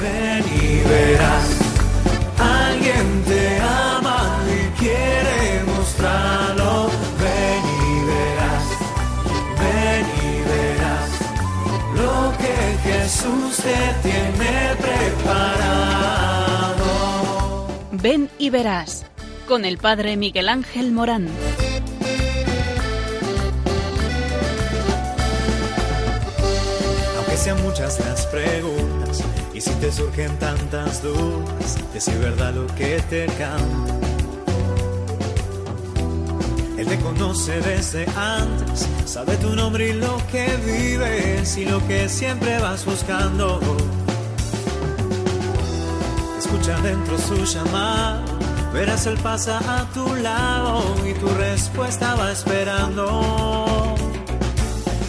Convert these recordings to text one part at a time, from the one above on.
Ven y verás, alguien te ama y quiere mostrarlo. Ven y verás, ven y verás lo que Jesús te tiene preparado. Ven y verás con el Padre Miguel Ángel Morán. Aunque sean muchas las preguntas te surgen tantas dudas, de si es verdad lo que te canta. Él te conoce desde antes, sabe tu nombre y lo que vives y lo que siempre vas buscando. Escucha dentro su llamada, verás él pasa a tu lado y tu respuesta va esperando.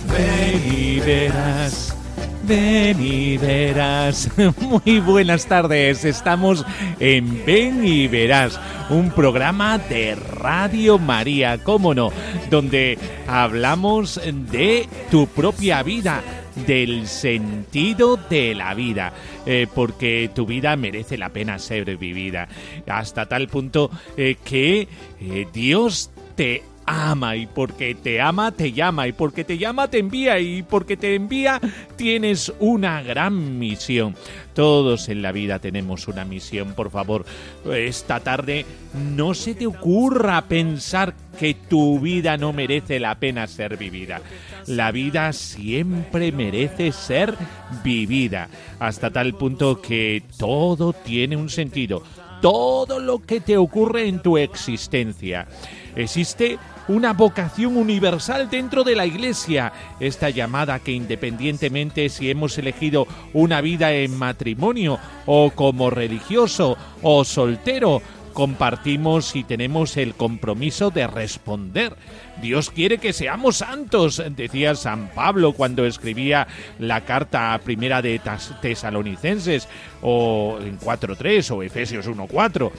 Ven y verás. Ven y verás. Muy buenas tardes. Estamos en Ven y verás, un programa de Radio María, cómo no, donde hablamos de tu propia vida del sentido de la vida, eh, porque tu vida merece la pena ser vivida, hasta tal punto eh, que eh, Dios te ama y porque te ama te llama y porque te llama te envía y porque te envía tienes una gran misión. Todos en la vida tenemos una misión, por favor. Esta tarde no se te ocurra pensar que tu vida no merece la pena ser vivida. La vida siempre merece ser vivida, hasta tal punto que todo tiene un sentido. Todo lo que te ocurre en tu existencia. Existe una vocación universal dentro de la Iglesia, esta llamada que independientemente si hemos elegido una vida en matrimonio o como religioso o soltero, compartimos y tenemos el compromiso de responder. Dios quiere que seamos santos, decía San Pablo cuando escribía la carta primera de Tesalonicenses o en 4.3 o Efesios 1.4.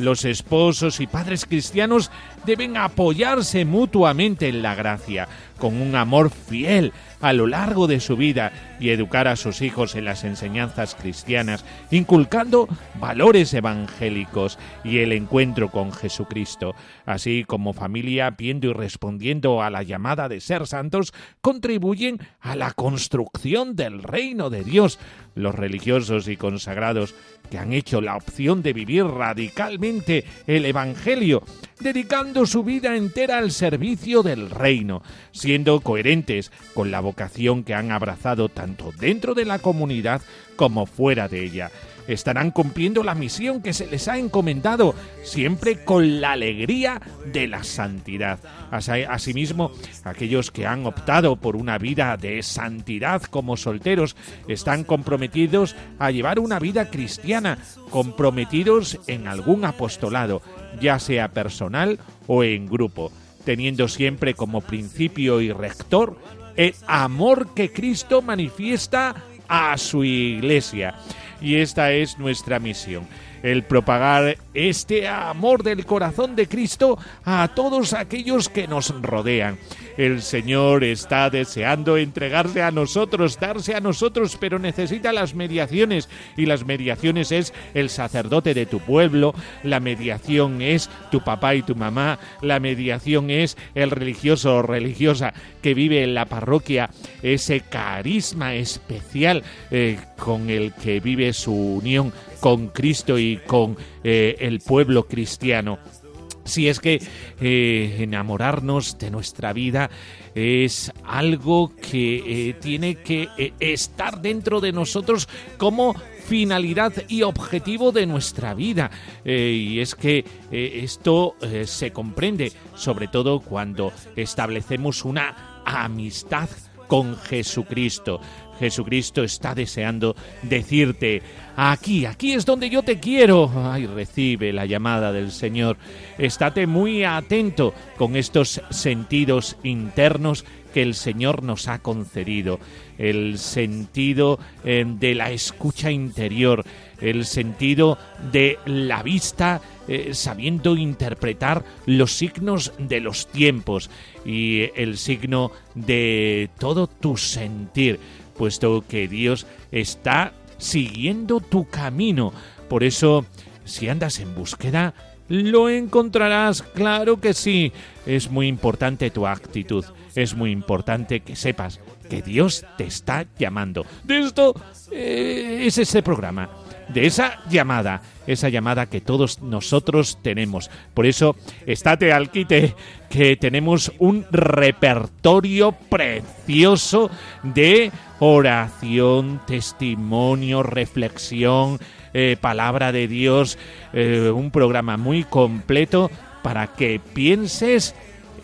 Los esposos y padres cristianos deben apoyarse mutuamente en la gracia, con un amor fiel a lo largo de su vida y educar a sus hijos en las enseñanzas cristianas, inculcando valores evangélicos y el encuentro con Jesucristo. Así como familia, viendo y respondiendo a la llamada de ser santos, contribuyen a la construcción del reino de Dios. Los religiosos y consagrados que han hecho la opción de vivir radicalmente el Evangelio, dedicando su vida entera al servicio del reino, siendo coherentes con la vocación que han abrazado tanto dentro de la comunidad como fuera de ella. Estarán cumpliendo la misión que se les ha encomendado, siempre con la alegría de la santidad. Asimismo, aquellos que han optado por una vida de santidad como solteros están comprometidos a llevar una vida cristiana, comprometidos en algún apostolado, ya sea personal o en grupo, teniendo siempre como principio y rector el amor que Cristo manifiesta a su iglesia. Y esta es nuestra misión, el propagar este amor del corazón de Cristo a todos aquellos que nos rodean. El Señor está deseando entregarse a nosotros, darse a nosotros, pero necesita las mediaciones y las mediaciones es el sacerdote de tu pueblo, la mediación es tu papá y tu mamá, la mediación es el religioso o religiosa que vive en la parroquia, ese carisma especial eh, con el que vive su unión con Cristo y con eh, el pueblo cristiano. Si es que eh, enamorarnos de nuestra vida es algo que eh, tiene que estar dentro de nosotros como finalidad y objetivo de nuestra vida. y es que esto se comprende sobre todo cuando establecemos una amistad con Jesucristo. Jesucristo está deseando decirte, aquí, aquí es donde yo te quiero. Ay, recibe la llamada del Señor. Estate muy atento con estos sentidos internos que el Señor nos ha concedido. El sentido eh, de la escucha interior, el sentido de la vista, eh, sabiendo interpretar los signos de los tiempos y el signo de todo tu sentir puesto que Dios está siguiendo tu camino. Por eso, si andas en búsqueda, lo encontrarás, claro que sí. Es muy importante tu actitud, es muy importante que sepas que Dios te está llamando. De esto eh, es ese programa, de esa llamada, esa llamada que todos nosotros tenemos. Por eso, estate al quite, que tenemos un repertorio precioso de oración, testimonio, reflexión, eh, palabra de Dios, eh, un programa muy completo para que pienses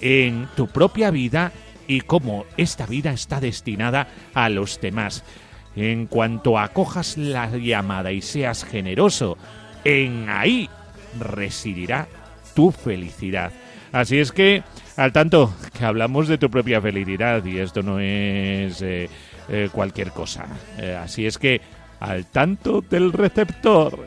en tu propia vida y cómo esta vida está destinada a los demás. En cuanto acojas la llamada y seas generoso, en ahí residirá tu felicidad. Así es que, al tanto, que hablamos de tu propia felicidad y esto no es eh, cualquier cosa. así es que al tanto del receptor.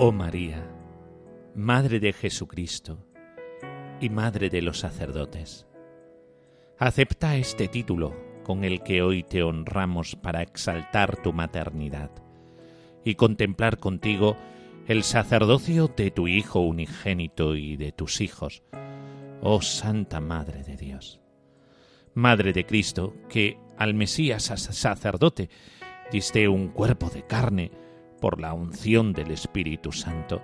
Oh María, Madre de Jesucristo y Madre de los sacerdotes, acepta este título con el que hoy te honramos para exaltar tu maternidad y contemplar contigo el sacerdocio de tu Hijo unigénito y de tus hijos, oh Santa Madre de Dios. Madre de Cristo, que al Mesías sacerdote diste un cuerpo de carne, por la unción del Espíritu Santo,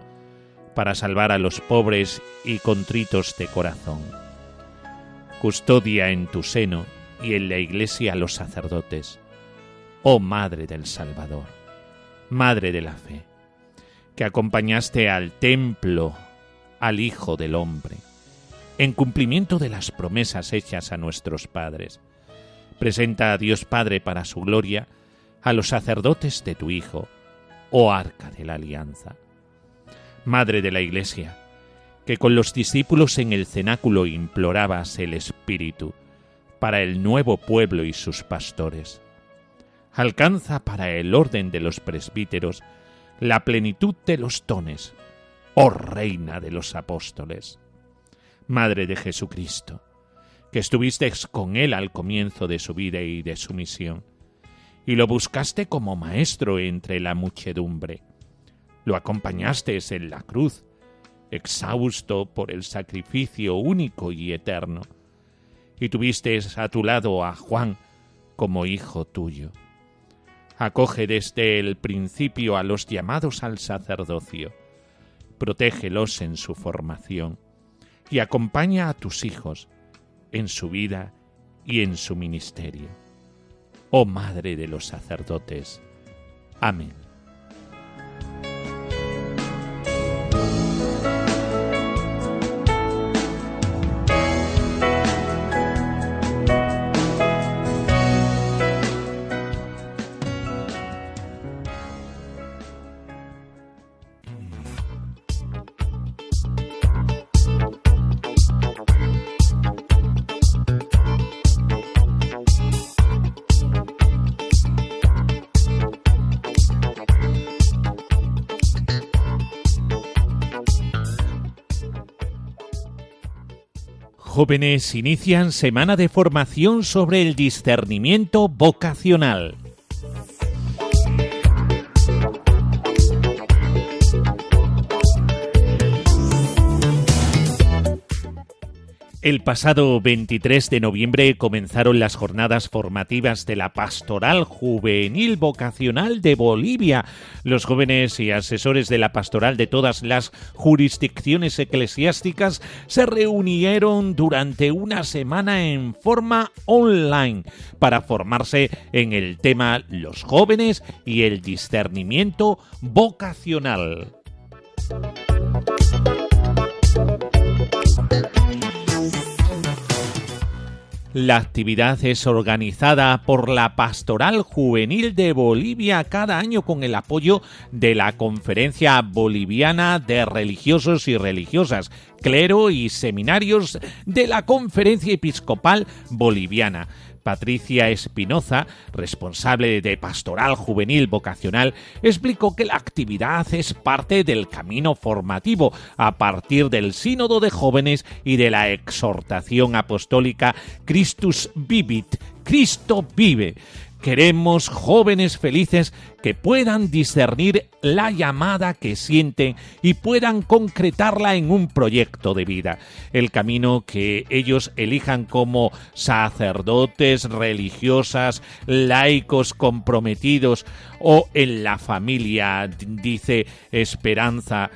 para salvar a los pobres y contritos de corazón. Custodia en tu seno y en la Iglesia a los sacerdotes, oh Madre del Salvador, Madre de la Fe, que acompañaste al templo, al Hijo del Hombre, en cumplimiento de las promesas hechas a nuestros padres. Presenta a Dios Padre para su gloria a los sacerdotes de tu Hijo, oh arca de la alianza. Madre de la Iglesia, que con los discípulos en el cenáculo implorabas el Espíritu para el nuevo pueblo y sus pastores. Alcanza para el orden de los presbíteros la plenitud de los dones, oh Reina de los apóstoles. Madre de Jesucristo, que estuviste con él al comienzo de su vida y de su misión y lo buscaste como maestro entre la muchedumbre. Lo acompañaste en la cruz, exhausto por el sacrificio único y eterno, y tuviste a tu lado a Juan como hijo tuyo. Acoge desde el principio a los llamados al sacerdocio, protégelos en su formación, y acompaña a tus hijos en su vida y en su ministerio oh Madre de los sacerdotes. Amén. Jóvenes inician semana de formación sobre el discernimiento vocacional. El pasado 23 de noviembre comenzaron las jornadas formativas de la Pastoral Juvenil Vocacional de Bolivia. Los jóvenes y asesores de la pastoral de todas las jurisdicciones eclesiásticas se reunieron durante una semana en forma online para formarse en el tema los jóvenes y el discernimiento vocacional. La actividad es organizada por la Pastoral Juvenil de Bolivia cada año con el apoyo de la Conferencia Boliviana de Religiosos y Religiosas, clero y seminarios de la Conferencia Episcopal Boliviana. Patricia Espinoza, responsable de Pastoral Juvenil Vocacional, explicó que la actividad es parte del camino formativo a partir del Sínodo de Jóvenes y de la exhortación apostólica Christus Vivit, Cristo vive, Queremos jóvenes felices que puedan discernir la llamada que sienten y puedan concretarla en un proyecto de vida. El camino que ellos elijan como sacerdotes, religiosas, laicos comprometidos o en la familia, dice Esperanza.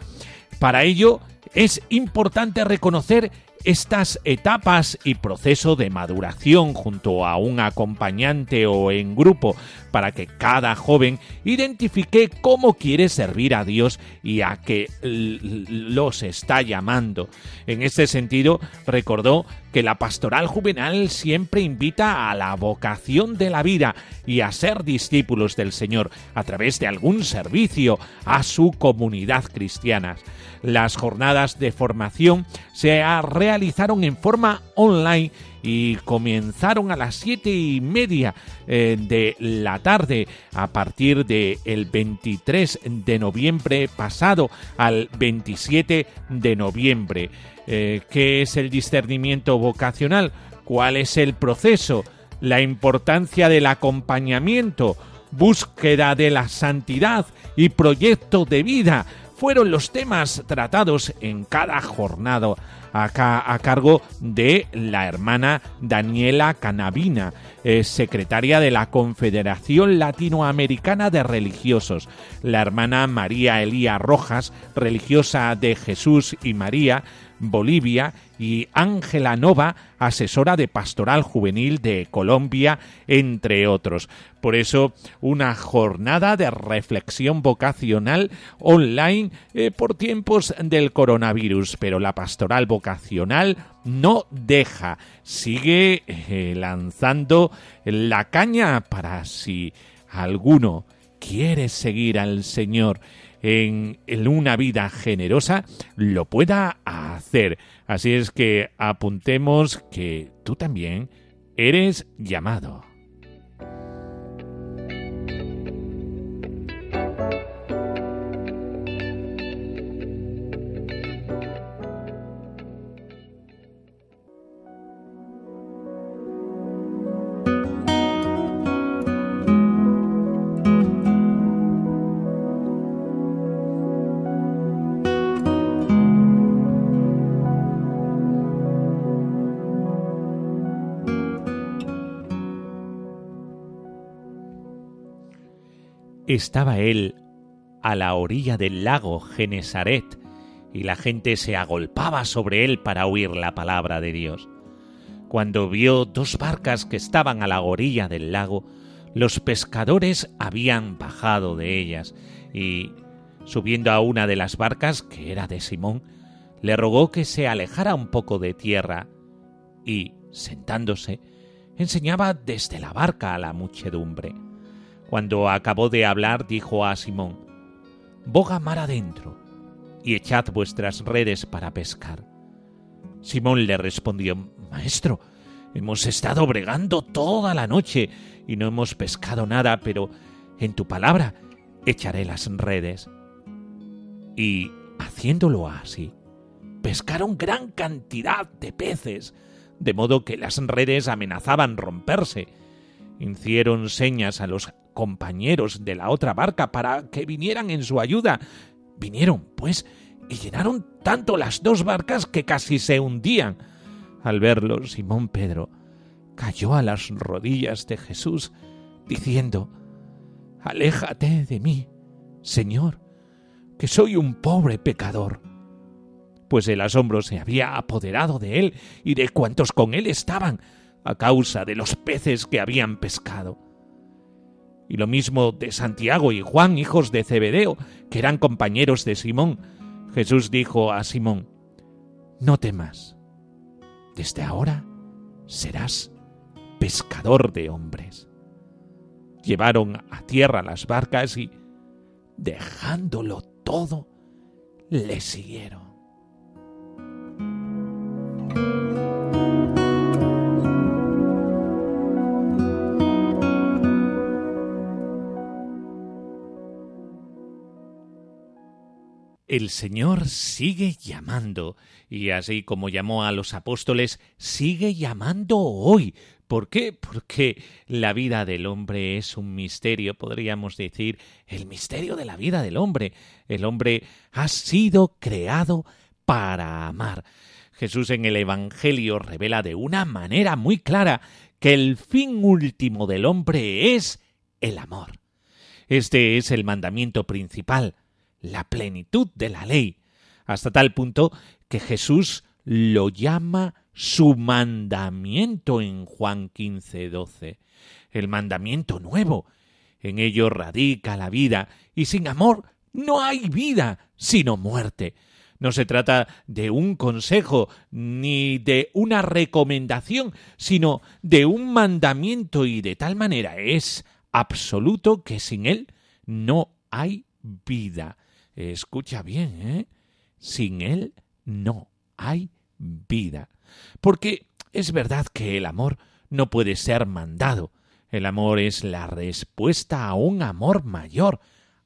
Para ello es importante reconocer estas etapas y proceso de maduración junto a un acompañante o en grupo para que cada joven identifique cómo quiere servir a Dios y a qué los está llamando. En este sentido, recordó que la pastoral juvenil siempre invita a la vocación de la vida y a ser discípulos del Señor a través de algún servicio a su comunidad cristiana. Las jornadas de formación se realizaron en forma online y comenzaron a las siete y media eh, de la tarde a partir del el 23 de noviembre pasado al 27 de noviembre. Eh, ¿Qué es el discernimiento vocacional? ¿Cuál es el proceso? La importancia del acompañamiento, búsqueda de la santidad y proyecto de vida fueron los temas tratados en cada jornada a, cargo de la hermana Daniela Canavina, eh, secretaria de la Confederación Latinoamericana de Religiosos, la hermana María Elía Rojas, religiosa de Jesús y María, Bolivia, y Ángela Nova, asesora de Pastoral Juvenil de Colombia, entre otros. Por eso, una jornada de reflexión vocacional online eh, por tiempos del coronavirus, pero la pastoral vocacional no deja, sigue eh, lanzando la caña para si alguno quiere seguir al Señor en, una vida generosa, lo pueda hacer. Así es que apuntemos que tú también eres llamado. Estaba él a la orilla del lago Genesaret, y la gente se agolpaba sobre él para oír la palabra de Dios. Cuando vio dos barcas que estaban a la orilla del lago, los pescadores habían bajado de ellas y, subiendo a una de las barcas, que era de Simón, le rogó que se alejara un poco de tierra y, sentándose, enseñaba desde la barca a la muchedumbre. Cuando acabó de hablar, dijo a Simón, Boga mar adentro y echad vuestras redes para pescar. Simón le respondió, Maestro, hemos estado bregando toda la noche y no hemos pescado nada, pero en tu palabra echaré las redes. Y, haciéndolo así, pescaron gran cantidad de peces, de modo que las redes amenazaban romperse. Hicieron señas a los compañeros de la otra barca para que vinieran en su ayuda. Vinieron, pues, y llenaron tanto las dos barcas que casi se hundían. Al verlo, Simón Pedro cayó a las rodillas de Jesús, diciendo, Aléjate de mí, Señor, que soy un pobre pecador. Pues el asombro se había apoderado de él y de cuantos con él estaban, a causa de los peces que habían pescado y lo mismo de Santiago y Juan, hijos de Zebedeo, que eran compañeros de Simón. Jesús dijo a Simón, No temas, desde ahora serás pescador de hombres. Llevaron a tierra las barcas y, dejándolo todo, le siguieron. El Señor sigue llamando, y así como llamó a los apóstoles, sigue llamando hoy. ¿Por qué? Porque la vida del hombre es un misterio, podríamos decir, el misterio de la vida del hombre. El hombre ha sido creado para amar. Jesús en el Evangelio revela de una manera muy clara que el fin último del hombre es el amor. Este es el mandamiento principal la plenitud de la ley, hasta tal punto que Jesús lo llama su mandamiento en Juan 15, 12. El mandamiento nuevo. En ello radica la vida, y sin amor no hay vida, sino muerte. No se trata de un consejo ni de una recomendación, sino de un mandamiento y de tal manera es absoluto que sin él no hay vida. Escucha bien, ¿eh? Sin Él no hay vida. Porque es verdad que el amor no puede ser mandado. El amor es la respuesta a un amor mayor,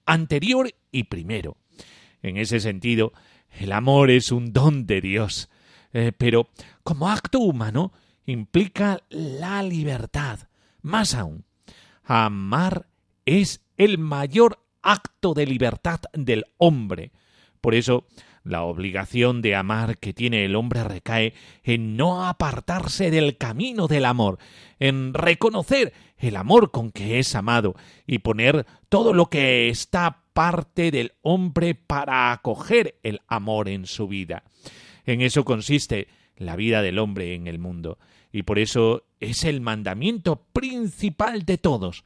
anterior y primero. En ese sentido, el amor es un don de Dios. Eh, pero como acto humano implica la libertad. Más aún, amar es el mayor acto de libertad del hombre. Por eso, la obligación de amar que tiene el hombre recae en no apartarse del camino del amor, en reconocer el amor con que es amado y poner todo lo que está parte del hombre para acoger el amor en su vida. En eso consiste la vida del hombre en el mundo, y por eso es el mandamiento principal de todos.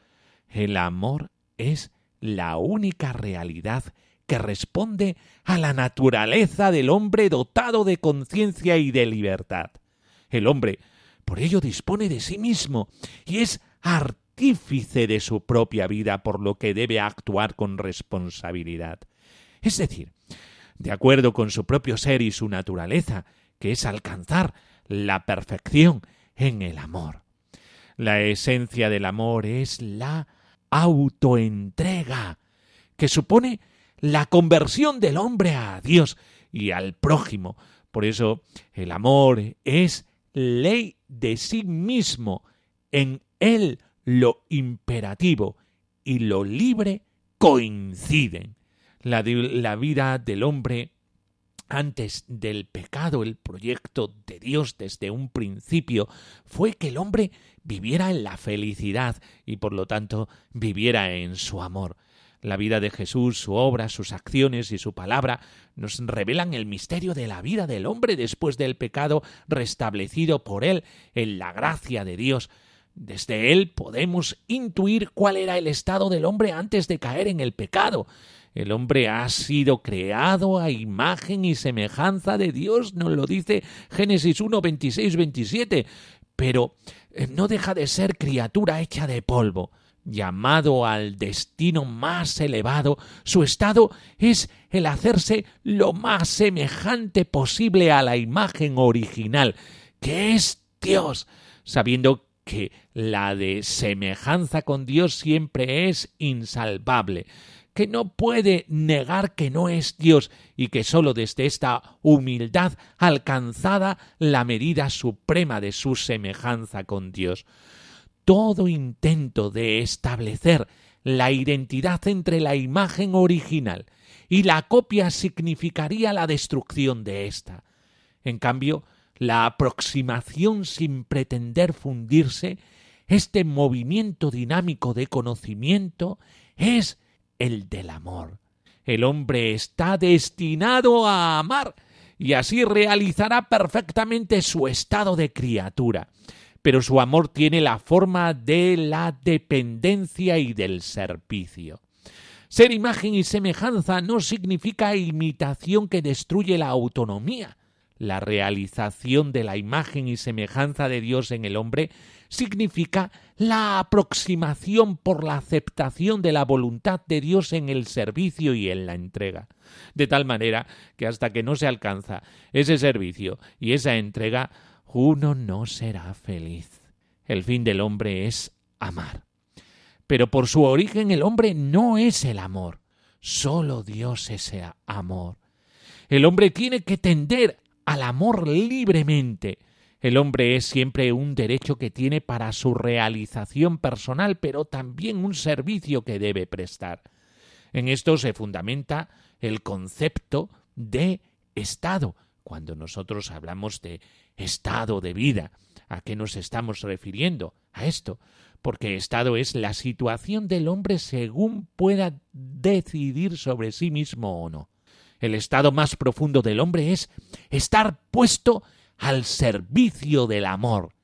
El amor es la única realidad que responde a la naturaleza del hombre dotado de conciencia y de libertad. El hombre, por ello, dispone de sí mismo y es artífice de su propia vida, por lo que debe actuar con responsabilidad. Es decir, de acuerdo con su propio ser y su naturaleza, que es alcanzar la perfección en el amor. La esencia del amor es la autoentrega, que supone la conversión del hombre a Dios y al prójimo. Por eso el amor es ley de sí mismo. En él lo imperativo y lo libre coinciden. La, la vida del hombre antes del pecado, el proyecto de Dios desde un principio fue que el hombre viviera en la felicidad y por lo tanto viviera en su amor. La vida de Jesús, su obra, sus acciones y su palabra nos revelan el misterio de la vida del hombre después del pecado restablecido por él en la gracia de Dios. Desde él podemos intuir cuál era el estado del hombre antes de caer en el pecado. El hombre ha sido creado a imagen y semejanza de Dios, nos lo dice Génesis 1, 26, 27, pero eh, no deja de ser criatura hecha de polvo. Llamado al destino más elevado, su estado es el hacerse lo más semejante posible a la imagen original, que es Dios, sabiendo que la de semejanza con Dios siempre es insalvable que no puede negar que no es Dios y que sólo desde esta humildad alcanzada la medida suprema de su semejanza con Dios. Todo intento de establecer la identidad entre la imagen original y la copia significaría la destrucción de ésta. En cambio, la aproximación sin pretender fundirse, este movimiento dinámico de conocimiento, es el del amor. El hombre está destinado a amar y así realizará perfectamente su estado de criatura. Pero su amor tiene la forma de la dependencia y del servicio. Ser imagen y semejanza no significa imitación que destruye la autonomía. La realización de la imagen y semejanza de Dios en el hombre significa la aproximación por la aceptación de la voluntad de Dios en el servicio y en la entrega. De tal manera que hasta que no se alcanza ese servicio y esa entrega, uno no será feliz. El fin del hombre es amar. Pero por su origen el hombre no es el amor. Solo Dios es amor. El hombre tiene que tender al amor libremente. El hombre es siempre un derecho que tiene para su realización personal, pero también un servicio que debe prestar. En esto se fundamenta el concepto de Estado. Cuando nosotros hablamos de estado de vida, ¿a qué nos estamos refiriendo? A esto, porque estado es la situación del hombre según pueda decidir sobre sí mismo o no. El estado más profundo del hombre es estar puesto al servicio del amor,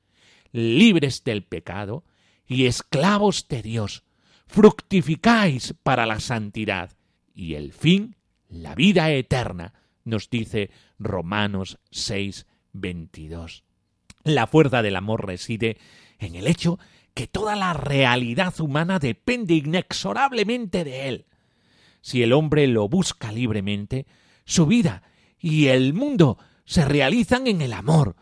libres del pecado y esclavos de Dios. Fructificáis para la santidad y el fin, la vida eterna, nos dice Romanos 6, 22. La fuerza del amor reside en el hecho que toda la realidad humana depende inexorablemente de él. Si el hombre lo busca libremente, su vida y el mundo se realizan en el amor,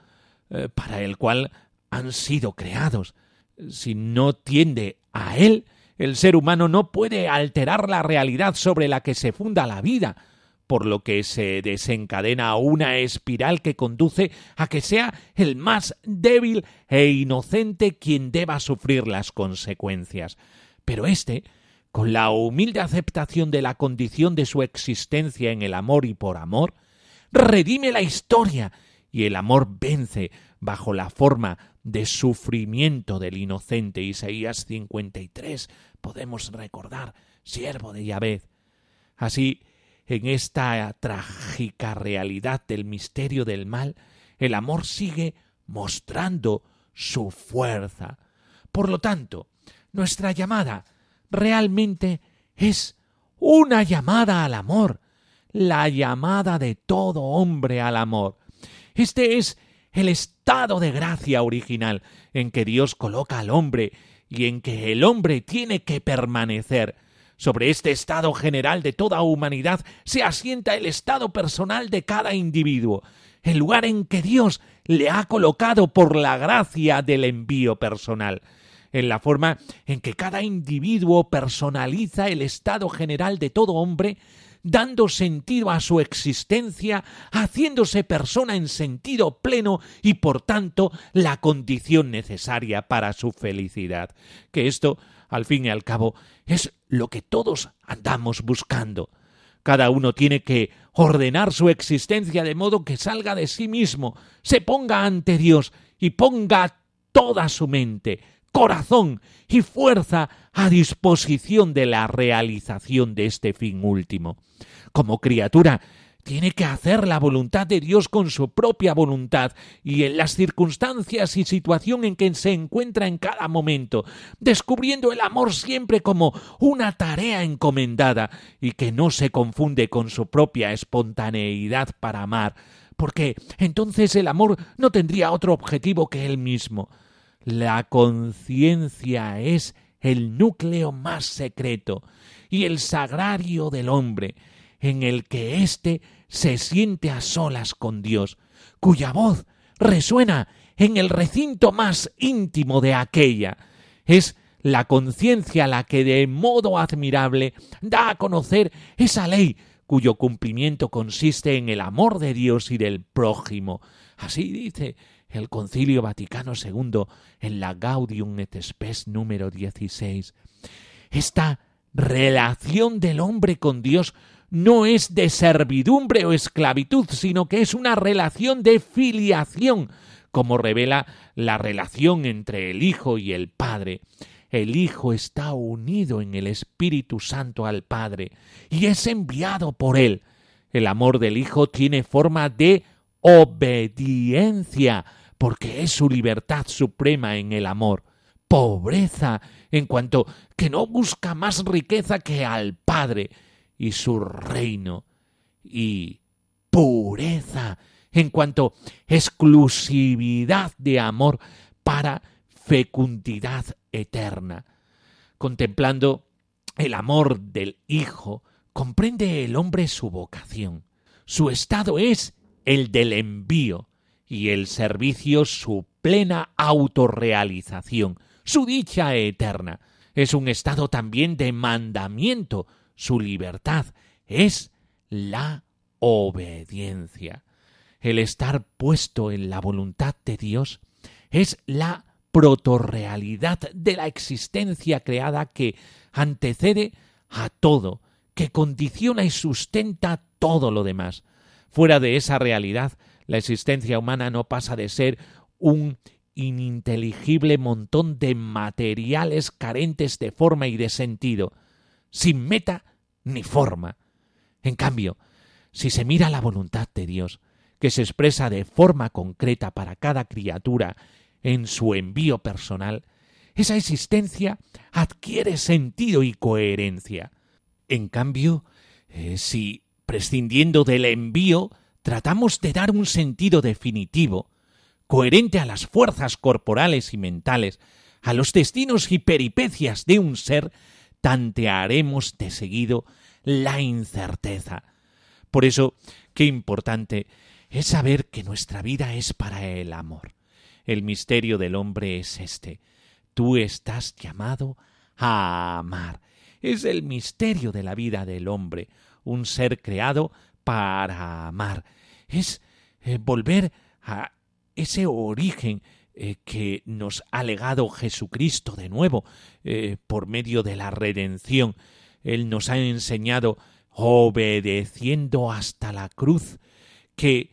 eh, para el cual han sido creados. Si no tiende a él, el ser humano no puede alterar la realidad sobre la que se funda la vida, por lo que se desencadena una espiral que conduce a que sea el más débil e inocente quien deba sufrir las consecuencias. Pero éste, con la humilde aceptación de la condición de su existencia en el amor y por amor, redime la historia y el amor vence bajo la forma de sufrimiento del inocente. Isaías 53 podemos recordar, siervo de Yahvé. Así, en esta trágica realidad del misterio del mal, el amor sigue mostrando su fuerza. Por lo tanto, nuestra llamada realmente es una llamada al amor, la llamada de todo hombre al amor. Este es el estado de gracia original en que Dios coloca al hombre y en que el hombre tiene que permanecer. Sobre este estado general de toda humanidad se asienta el estado personal de cada individuo, el lugar en que Dios le ha colocado por la gracia del envío personal, en la forma en que cada individuo personaliza el estado general de todo hombre, dando sentido a su existencia, haciéndose persona en sentido pleno y por tanto la condición necesaria para su felicidad. Que esto al fin y al cabo, es lo que todos andamos buscando. Cada uno tiene que ordenar su existencia de modo que salga de sí mismo, se ponga ante Dios y ponga toda su mente, corazón y fuerza a disposición de la realización de este fin último. Como criatura, tiene que hacer la voluntad de Dios con su propia voluntad y en las circunstancias y situación en que se encuentra en cada momento, descubriendo el amor siempre como una tarea encomendada y que no se confunde con su propia espontaneidad para amar, porque entonces el amor no tendría otro objetivo que él mismo. La conciencia es el núcleo más secreto y el sagrario del hombre, en el que éste se siente a solas con Dios, cuya voz resuena en el recinto más íntimo de aquella. Es la conciencia la que de modo admirable da a conocer esa ley cuyo cumplimiento consiste en el amor de Dios y del prójimo. Así dice el Concilio Vaticano II en la Gaudium et Spes número 16. Esta relación del hombre con Dios no es de servidumbre o esclavitud, sino que es una relación de filiación, como revela la relación entre el Hijo y el Padre. El Hijo está unido en el Espíritu Santo al Padre y es enviado por Él. El amor del Hijo tiene forma de obediencia, porque es su libertad suprema en el amor. Pobreza, en cuanto que no busca más riqueza que al Padre, y su reino, y pureza, en cuanto exclusividad de amor para fecundidad eterna. Contemplando el amor del Hijo, comprende el hombre su vocación. Su estado es el del envío y el servicio su plena autorrealización, su dicha eterna. Es un estado también de mandamiento. Su libertad es la obediencia. El estar puesto en la voluntad de Dios es la protorrealidad de la existencia creada que antecede a todo, que condiciona y sustenta todo lo demás. Fuera de esa realidad, la existencia humana no pasa de ser un ininteligible montón de materiales carentes de forma y de sentido, sin meta ni forma. En cambio, si se mira la voluntad de Dios, que se expresa de forma concreta para cada criatura en su envío personal, esa existencia adquiere sentido y coherencia. En cambio, eh, si, prescindiendo del envío, tratamos de dar un sentido definitivo, coherente a las fuerzas corporales y mentales, a los destinos y peripecias de un ser, tantearemos de seguido la incerteza. Por eso, qué importante es saber que nuestra vida es para el amor. El misterio del hombre es este. Tú estás llamado a amar. Es el misterio de la vida del hombre, un ser creado para amar. Es eh, volver a ese origen eh, que nos ha legado Jesucristo de nuevo eh, por medio de la redención. Él nos ha enseñado, obedeciendo hasta la cruz, que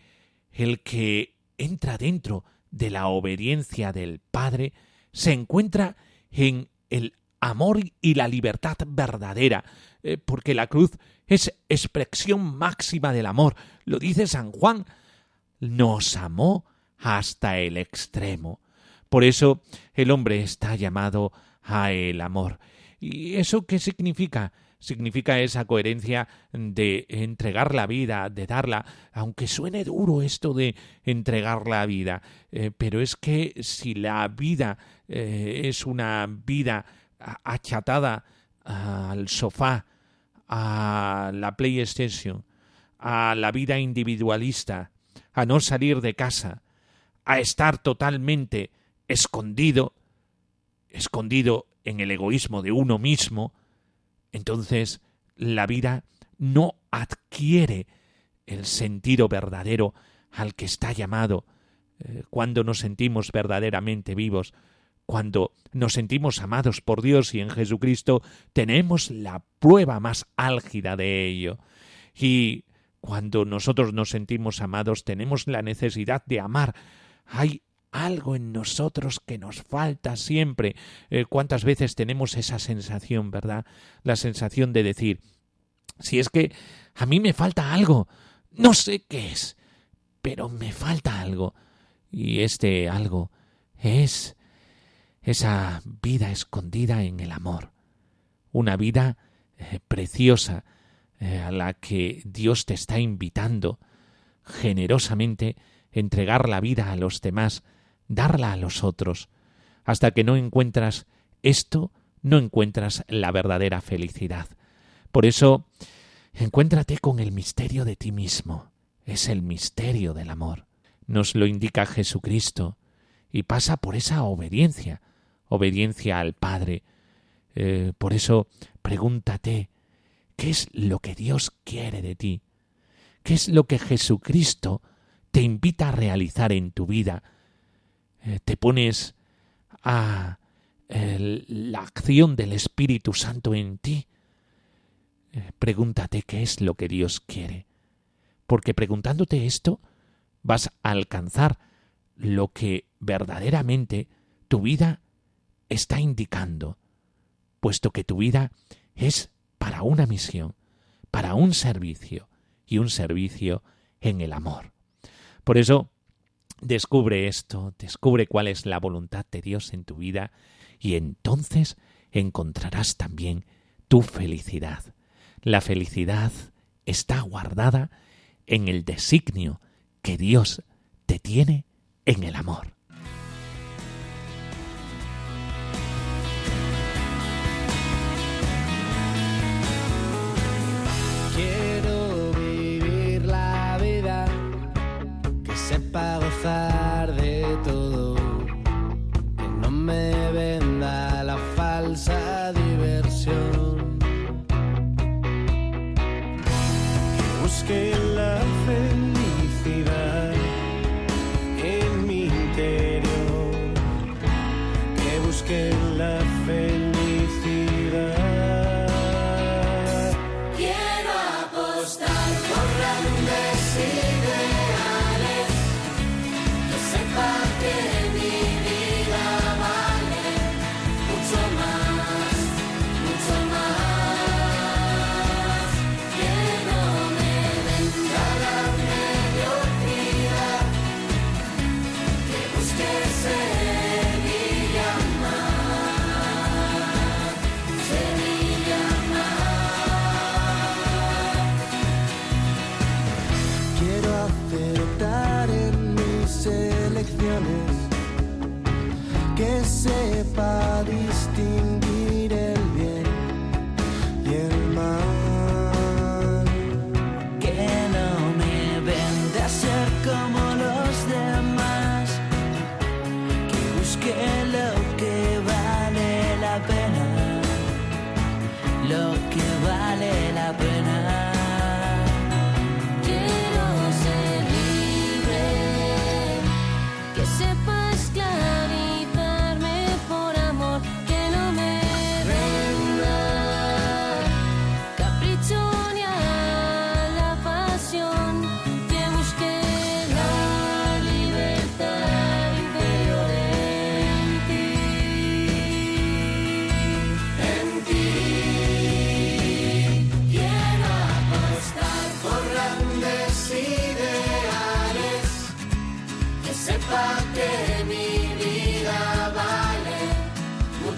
el que entra dentro de la obediencia del Padre se encuentra en el amor y la libertad verdadera, porque la cruz es expresión máxima del amor. Lo dice San Juan, nos amó hasta el extremo. Por eso el hombre está llamado a el amor. ¿Y eso qué significa? Significa esa coherencia de entregar la vida, de darla, aunque suene duro esto de entregar la vida, eh, pero es que si la vida eh, es una vida achatada al sofá, a la PlayStation, a la vida individualista, a no salir de casa, a estar totalmente escondido, escondido en el egoísmo de uno mismo, entonces la vida no adquiere el sentido verdadero al que está llamado eh, cuando nos sentimos verdaderamente vivos, cuando nos sentimos amados por Dios y en Jesucristo, tenemos la prueba más álgida de ello. Y cuando nosotros nos sentimos amados, tenemos la necesidad de amar hay algo en nosotros que nos falta siempre. Eh, ¿Cuántas veces tenemos esa sensación, verdad? La sensación de decir, si es que a mí me falta algo, no sé qué es, pero me falta algo. Y este algo es esa vida escondida en el amor, una vida eh, preciosa eh, a la que Dios te está invitando generosamente entregar la vida a los demás, darla a los otros. Hasta que no encuentras esto, no encuentras la verdadera felicidad. Por eso, encuéntrate con el misterio de ti mismo. Es el misterio del amor. Nos lo indica Jesucristo y pasa por esa obediencia, obediencia al Padre. Eh, por eso, pregúntate, ¿qué es lo que Dios quiere de ti? ¿Qué es lo que Jesucristo te invita a realizar en tu vida. Eh, te pones a la acción del Espíritu Santo en ti. Eh, pregúntate qué es lo que Dios quiere. Porque preguntándote esto vas a alcanzar lo que verdaderamente tu vida está indicando, puesto que tu vida es para una misión, para un servicio, y un servicio en el amor. Por eso, descubre esto, descubre cuál es la voluntad de Dios en tu vida y entonces encontrarás también tu felicidad. La felicidad está guardada en el designio que Dios te tiene en el amor.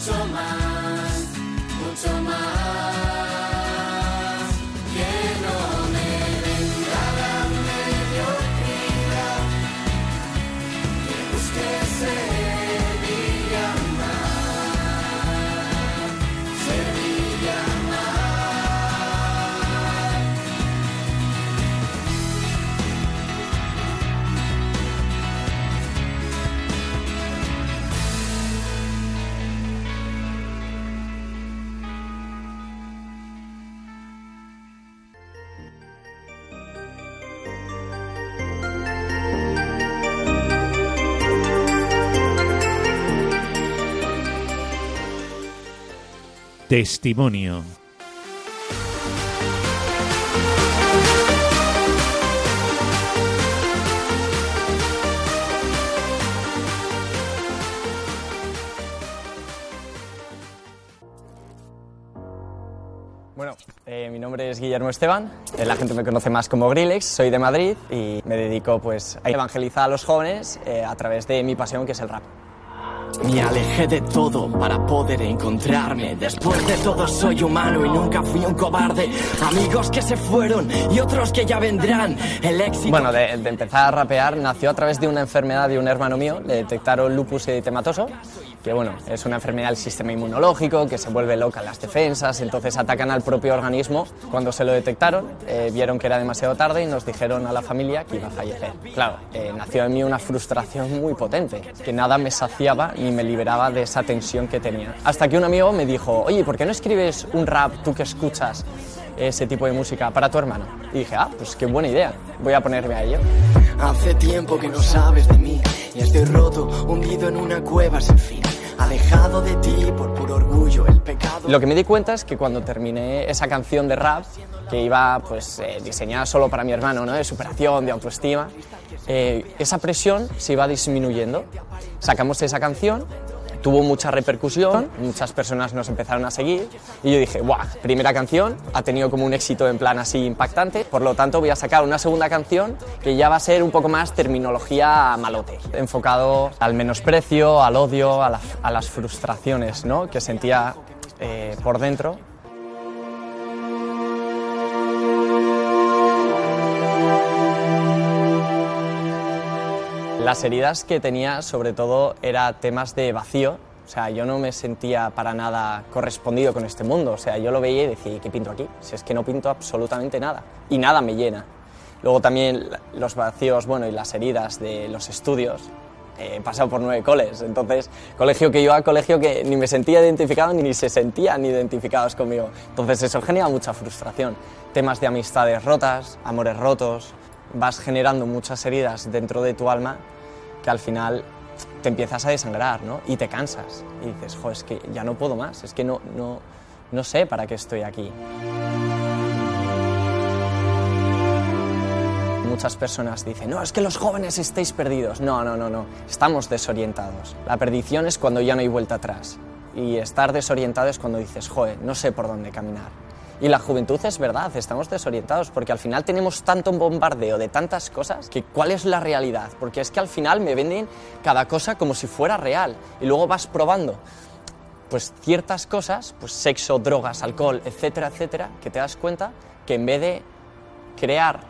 Mucho más, Testimonio. Bueno, eh, mi nombre es Guillermo Esteban, eh, la gente me conoce más como Grillex, soy de Madrid y me dedico pues, a evangelizar a los jóvenes eh, a través de mi pasión que es el rap. Me alejé de todo para poder encontrarme. Después de todo soy humano y nunca fui un cobarde. Amigos que se fueron y otros que ya vendrán. El éxito. Bueno, de, de empezar a rapear nació a través de una enfermedad de un hermano mío, le detectaron lupus eritematoso, que bueno, es una enfermedad del sistema inmunológico, que se vuelve loca en las defensas, entonces atacan al propio organismo. Cuando se lo detectaron, eh, vieron que era demasiado tarde y nos dijeron a la familia que iba a fallecer. Claro, eh, nació en mí una frustración muy potente, que nada me saciaba ni me liberaba de esa tensión que tenía. Hasta que un amigo me dijo, oye, ¿por qué no escribes un rap tú que escuchas ese tipo de música para tu hermano? Y dije, ah, pues qué buena idea, voy a ponerme a ello. Hace tiempo que no sabes de mí y estoy roto, hundido en una cueva sin fin. Lo que me di cuenta es que cuando terminé esa canción de rap, que iba pues eh, diseñada solo para mi hermano, ¿no? de superación, de autoestima, eh, esa presión se iba disminuyendo. Sacamos esa canción, tuvo mucha repercusión, muchas personas nos empezaron a seguir y yo dije, ¡guau! Primera canción, ha tenido como un éxito en plan así impactante, por lo tanto voy a sacar una segunda canción que ya va a ser un poco más terminología malote, enfocado al menosprecio, al odio, a, la- a las frustraciones ¿no? que sentía eh, por dentro Las heridas que tenía sobre todo era temas de vacío, o sea, yo no me sentía para nada correspondido con este mundo, o sea, yo lo veía y decía, ¿y qué pinto aquí? Si es que no pinto absolutamente nada y nada me llena. Luego también los vacíos, bueno, y las heridas de los estudios. Eh, He pasado por nueve coles, entonces colegio que iba, colegio que ni me sentía identificado ni se sentían identificados conmigo. Entonces eso genera mucha frustración. Temas de amistades rotas, amores rotos, vas generando muchas heridas dentro de tu alma que al final te empiezas a desangrar ¿no? y te cansas y dices, jo, es que ya no puedo más, es que no, no, no sé para qué estoy aquí. Muchas personas dicen, no, es que los jóvenes estáis perdidos. No, no, no, no, estamos desorientados. La perdición es cuando ya no hay vuelta atrás. Y estar desorientado es cuando dices, joder, no sé por dónde caminar. Y la juventud es verdad, estamos desorientados porque al final tenemos tanto bombardeo de tantas cosas que cuál es la realidad, porque es que al final me venden cada cosa como si fuera real y luego vas probando pues ciertas cosas, pues sexo, drogas, alcohol, etcétera, etcétera, que te das cuenta que en vez de crear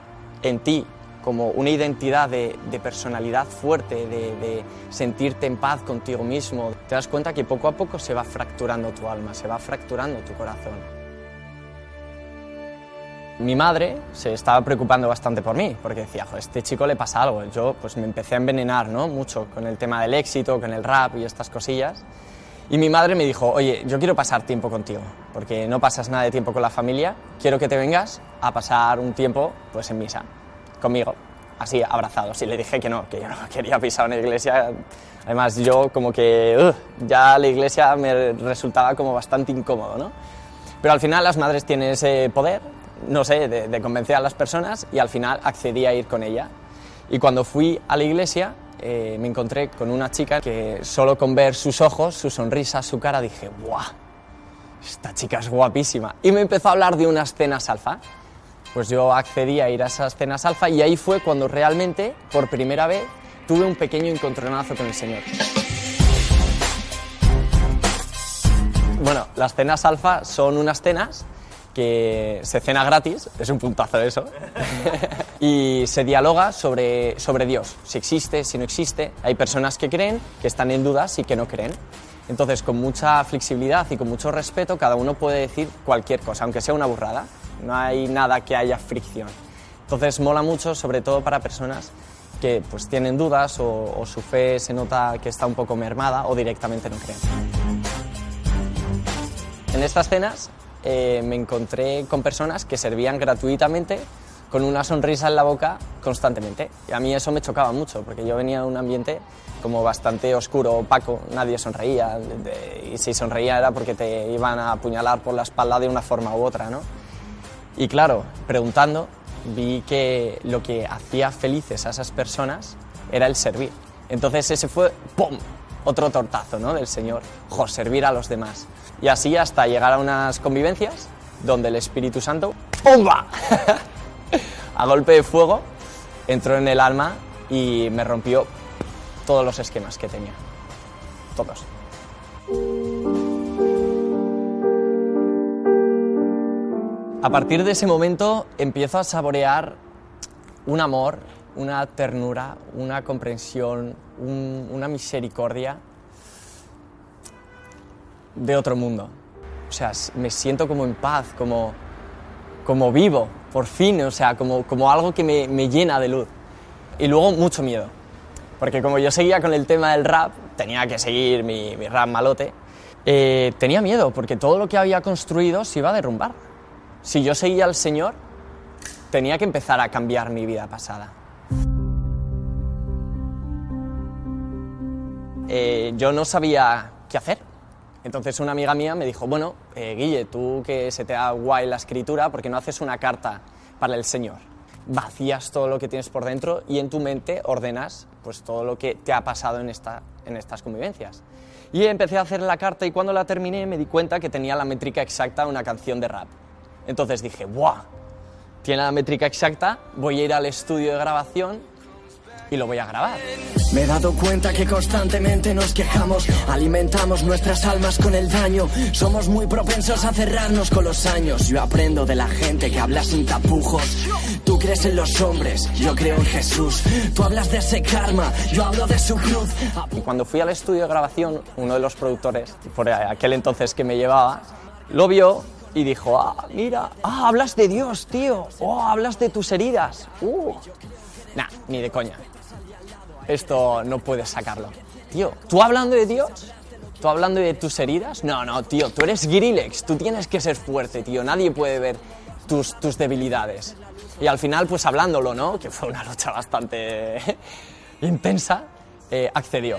en ti como una identidad de, personalidad fuerte, de sentirte en paz contigo mismo, te das cuenta que poco a poco se va fracturando tu alma, se va fracturando tu corazón. Mi madre se estaba preocupando bastante por mí, porque decía, "Jo, este chico le pasa algo. Yo pues me empecé a envenenar ¿no? mucho con el tema del éxito, con el rap y estas cosillas. Y mi madre me dijo, oye, yo quiero pasar tiempo contigo, porque no pasas nada de tiempo con la familia, quiero que te vengas a pasar un tiempo pues en misa, conmigo, así abrazados. Y le dije que no, que yo no quería pisar una iglesia. Además yo como que ya la iglesia me resultaba como bastante incómodo, ¿no? Pero al final las madres tienen ese poder, no sé, de, convencer a las personas y al final accedí a ir con ella. Y cuando fui a la iglesia eh, me encontré con una chica que solo con ver sus ojos, su sonrisa, su cara, dije, ¡guau! Esta chica es guapísima. Y me empezó a hablar de unas cenas alfa. Pues yo accedí a ir a esas cenas alfa y ahí fue cuando realmente, por primera vez, tuve un pequeño encontronazo con el Señor. Bueno, las cenas alfa son unas cenas que se cena gratis, es un puntazo eso, y se dialoga sobre, sobre Dios, si existe, si no existe. Hay personas que creen, que están en dudas y que no creen. Entonces, con mucha flexibilidad y con mucho respeto, cada uno puede decir cualquier cosa, aunque sea una burrada. No hay nada que haya fricción. Entonces, mola mucho, sobre todo para personas que pues, tienen dudas o, o su fe se nota que está un poco mermada o directamente no creen. En estas cenas eh, me encontré con personas que servían gratuitamente con una sonrisa en la boca constantemente. Y a mí eso me chocaba mucho, porque yo venía de un ambiente como bastante oscuro, opaco, nadie sonreía, y si sonreía era porque te iban a apuñalar por la espalda de una forma u otra, ¿no? Y claro, preguntando, vi que lo que hacía felices a esas personas era el servir. Entonces ese fue, ¡pum!, otro tortazo, ¿no?, del Señor, jo, servir a los demás. Y así hasta llegar a unas convivencias donde el Espíritu Santo, ¡pumba!, a golpe de fuego, entró en el alma y me rompió todos los esquemas que tenía. Todos. A partir de ese momento empiezo a saborear un amor, una ternura, una comprensión, un- una misericordia de otro mundo. O sea, me siento como en paz, como, como vivo, por fin, o sea, como, como algo que me, me llena de luz. Y luego mucho miedo, porque como yo seguía con el tema del rap, tenía que seguir mi, mi rap malote, eh, tenía miedo, porque todo lo que había construido se iba a derrumbar. Si yo seguía al Señor, tenía que empezar a cambiar mi vida pasada. Eh, yo no sabía qué hacer. Entonces una amiga mía me dijo, bueno, eh, Guille, tú que se te da guay la escritura, ¿por qué no haces una carta para el Señor? Vacías todo lo que tienes por dentro y en tu mente ordenas pues, todo lo que te ha pasado en, esta, en estas convivencias. Y empecé a hacer la carta y cuando la terminé me di cuenta que tenía la métrica exacta de una canción de rap. Entonces dije, ¡buah! Tiene la métrica exacta, voy a ir al estudio de grabación y lo voy a grabar. Me he dado cuenta que constantemente nos quejamos, alimentamos nuestras almas con el daño, somos muy propensos a cerrarnos con los años. Yo aprendo de la gente que habla sin tapujos. Tú crees en los hombres, yo creo en Jesús. Tú hablas de ese karma, yo hablo de su cruz. Y cuando fui al estudio de grabación, uno de los productores, por aquel entonces que me llevaba, lo vio y dijo, ah, mira, ah, hablas de Dios, tío, oh, hablas de tus heridas. Uh. Nah, ni de coña. Esto no puedes sacarlo. Tío, ¿tú hablando de Dios? ¿Tú hablando de tus heridas? No, no, tío, tú eres Grillex, tú tienes que ser fuerte, tío, nadie puede ver tus, tus debilidades. Y al final, pues hablándolo, ¿no? Que fue una lucha bastante intensa, eh, accedió.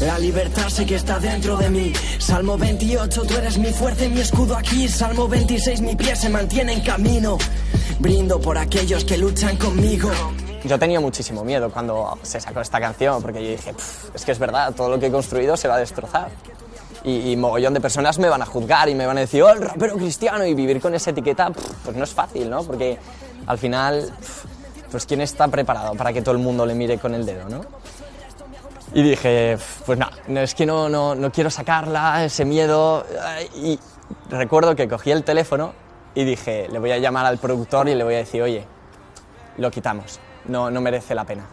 La libertad sé que está dentro de mí. Salmo 28, tú eres mi fuerza y mi escudo aquí. Salmo 26, mi pie se mantiene en camino. Brindo por aquellos que luchan conmigo. Yo tenía muchísimo miedo cuando se sacó esta canción, porque yo dije, "Pff, es que es verdad, todo lo que he construido se va a destrozar. Y, y mogollón de personas me van a juzgar y me van a decir, oh, el rapero cristiano, y vivir con esa etiqueta, pues no es fácil, ¿no? Porque al final, pues ¿quién está preparado para que todo el mundo le mire con el dedo, ¿no? Y dije, pues no, no, es que no, no, no quiero sacarla, ese miedo. Y recuerdo que cogí el teléfono y dije, le voy a llamar al productor y le voy a decir, oye, lo quitamos, no, no merece la pena.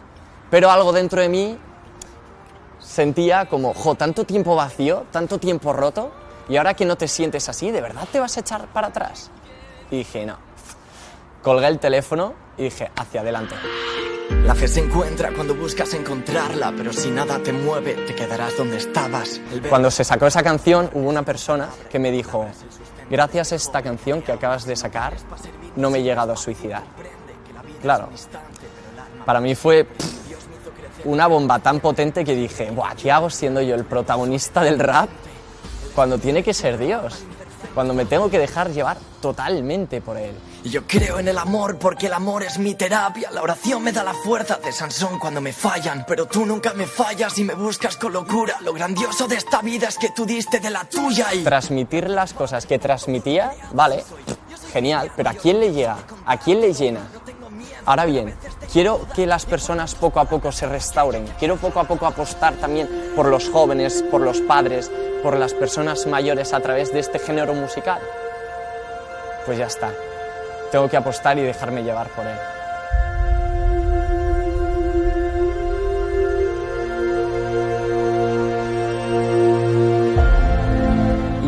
Pero algo dentro de mí sentía como, jo, tanto tiempo vacío, tanto tiempo roto, y ahora que no te sientes así, ¿de verdad te vas a echar para atrás? Y dije, no. Colgué el teléfono y dije, hacia adelante. La fe se encuentra cuando buscas encontrarla, pero si nada te mueve, te quedarás donde estabas. Cuando se sacó esa canción, hubo una persona que me dijo, gracias a esta canción que acabas de sacar, no me he llegado a suicidar. Claro, para mí fue una bomba tan potente que dije, Buah, ¿qué hago siendo yo el protagonista del rap cuando tiene que ser Dios? Cuando me tengo que dejar llevar totalmente por él. Y Yo creo en el amor porque el amor es mi terapia. La oración me da la fuerza de Sansón cuando me fallan. Pero tú nunca me fallas y me buscas con locura. Lo grandioso de esta vida es que tú diste de la tuya y... Transmitir las cosas que transmitía, vale, genial, pero ¿a quién le llega? ¿A quién le llena? Ahora bien, quiero que las personas poco a poco se restauren. Quiero poco a poco apostar también por los jóvenes, por los padres, por las personas mayores a través de este género musical. Pues ya está. Tengo que apostar y dejarme llevar por él.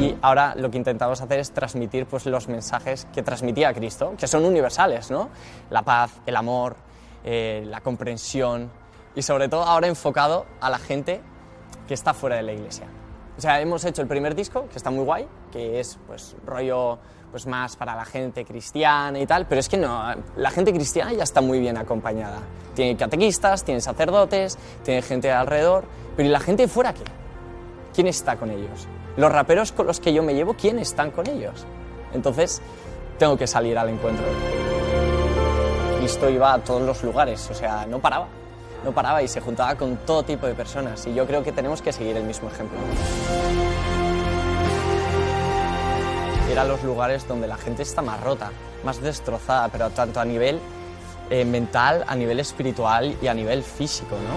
Y ahora lo que intentamos hacer es transmitir pues, los mensajes que transmitía Cristo, que son universales, ¿no? La paz, el amor, eh, la comprensión y sobre todo ahora enfocado a la gente que está fuera de la iglesia. O sea, hemos hecho el primer disco, que está muy guay, que es pues rollo pues más para la gente cristiana y tal, pero es que no, la gente cristiana ya está muy bien acompañada. Tiene catequistas, tiene sacerdotes, tiene gente alrededor, pero ¿y la gente fuera qué? ¿Quién está con ellos? Los raperos con los que yo me llevo, ¿quién están con ellos? Entonces, tengo que salir al encuentro. Cristo iba a todos los lugares, o sea, no paraba. No paraba y se juntaba con todo tipo de personas. Y yo creo que tenemos que seguir el mismo ejemplo. Ir a los lugares donde la gente está más rota, más destrozada, pero tanto a nivel eh, mental, a nivel espiritual y a nivel físico, ¿no?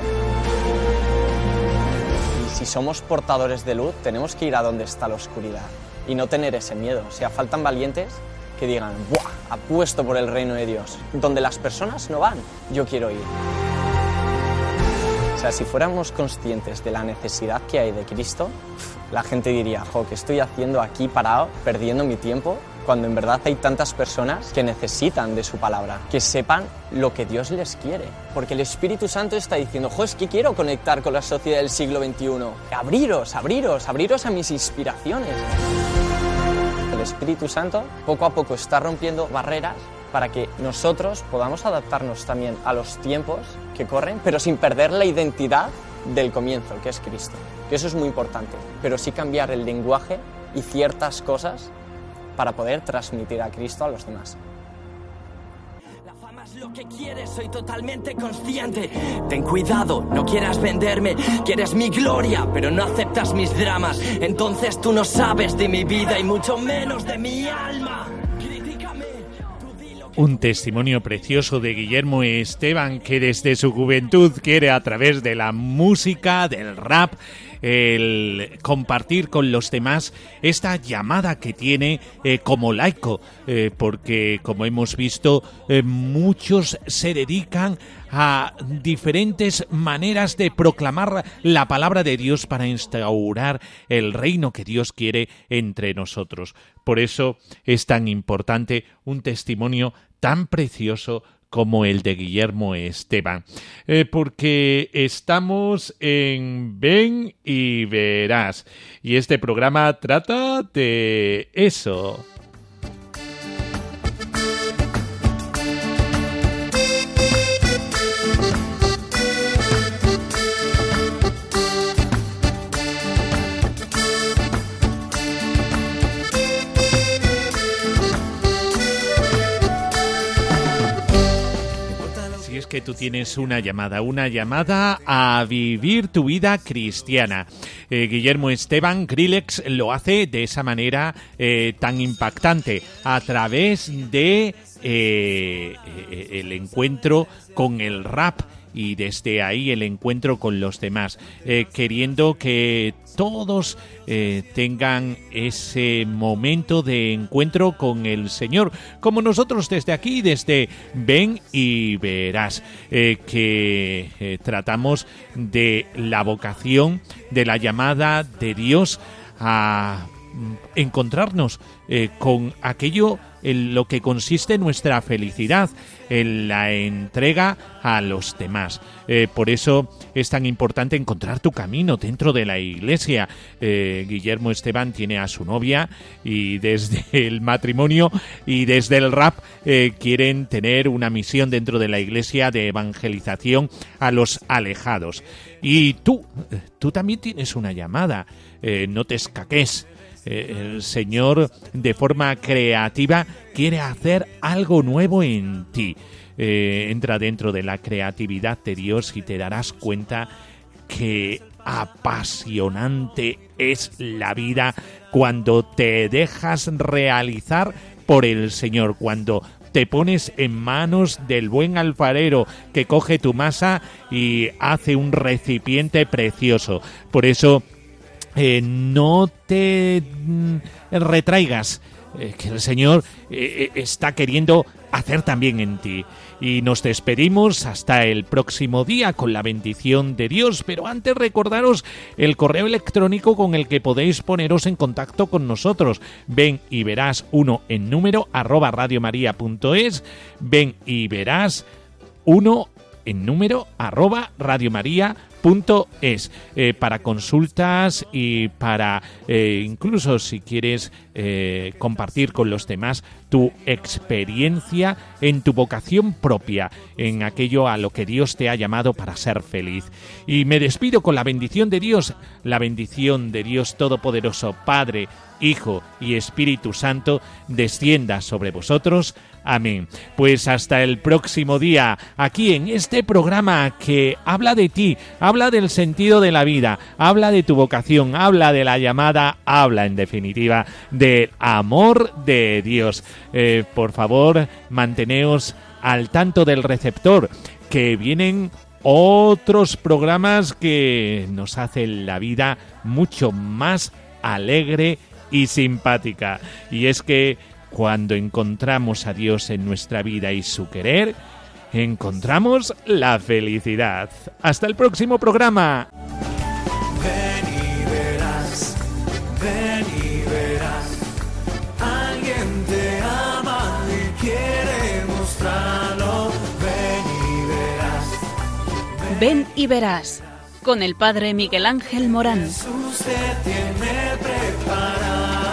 Y si somos portadores de luz, tenemos que ir a donde está la oscuridad y no tener ese miedo. O sea, faltan valientes que digan, ¡buah! Apuesto por el reino de Dios. Donde las personas no van, yo quiero ir. Si fuéramos conscientes de la necesidad que hay de Cristo, la gente diría, jo, ¿qué estoy haciendo aquí parado, perdiendo mi tiempo? Cuando en verdad hay tantas personas que necesitan de su palabra, que sepan lo que Dios les quiere. Porque el Espíritu Santo está diciendo, jo, es que quiero conectar con la sociedad del siglo XXI. Abriros, abriros, abriros a mis inspiraciones. El Espíritu Santo poco a poco está rompiendo barreras para que nosotros podamos adaptarnos también a los tiempos que corren, pero sin perder la identidad del comienzo, que es Cristo. Que eso es muy importante, pero sí cambiar el lenguaje y ciertas cosas para poder transmitir a Cristo a los demás. Lo que quieres, soy totalmente consciente. Ten cuidado, no quieras venderme. Quieres mi gloria, pero no aceptas mis dramas. Entonces tú no sabes de mi vida y mucho menos de mi alma. Un testimonio precioso de Guillermo Esteban que desde su juventud quiere a través de la música, del rap, el compartir con los demás esta llamada que tiene eh, como laico, eh, porque como hemos visto, eh, muchos se dedican a diferentes maneras de proclamar la palabra de Dios para instaurar el reino que Dios quiere entre nosotros. Por eso es tan importante un testimonio tan precioso como el de Guillermo Esteban, eh, porque estamos en Ven y Verás, y este programa trata de eso. Que tú tienes una llamada, una llamada a vivir tu vida cristiana. Eh, Guillermo Esteban Grillex lo hace de esa manera eh, tan impactante, a través de eh, el encuentro con el rap y desde ahí el encuentro con los demás, eh, queriendo que todos eh, tengan ese momento de encuentro con el Señor, como nosotros desde aquí, desde Ven y Verás, eh, que tratamos de la vocación, de la llamada de Dios a mm, encontrarnos con aquello en lo que consiste nuestra felicidad, en la entrega a los demás. Eh, por eso es tan importante encontrar tu camino dentro de la iglesia. Eh, Guillermo Esteban tiene a su novia y desde el matrimonio y desde el rap eh, quieren tener una misión dentro de la iglesia de evangelización a los alejados. Y tú, tú también tienes una llamada. no te escaques eh, el Señor de forma creativa quiere hacer algo nuevo en ti. Eh, entra dentro de la creatividad de Dios y te darás cuenta que apasionante es la vida cuando te dejas realizar por el Señor, cuando te pones en manos del buen alfarero que coge tu masa y hace un recipiente precioso. Por eso eh, no te mm, retraigas, eh, que el Señor eh, está queriendo hacer también en ti. Y nos despedimos hasta el próximo día con la bendición de Dios, pero antes recordaros el correo electrónico con el que podéis poneros en contacto con nosotros. Ven y verás uno en número arroba radiomaria.es, ven y verás uno en número arroba radiomaria.es es eh, para consultas y para eh, incluso si quieres eh, compartir con los demás tu experiencia en tu vocación propia, en aquello a lo que Dios te ha llamado para ser feliz. Y me despido con la bendición de Dios, la bendición de Dios Todopoderoso, Padre, Hijo y Espíritu Santo, descienda sobre vosotros. Amén. Pues hasta el próximo día, aquí en este programa que habla de ti, habla del sentido de la vida, habla de tu vocación, habla de la llamada, habla en definitiva del amor de Dios. Eh, por favor, manteneos al tanto del receptor, que vienen otros programas que nos hacen la vida mucho más alegre y simpática. Y es que cuando encontramos a Dios en nuestra vida y su querer, encontramos la felicidad. Hasta el próximo programa. Ven y verás, ven y verás. Alguien te ama y quiere mostrarlo. Ven y verás. Ven y verás con el padre Miguel Ángel Morán. Jesús te tiene preparado.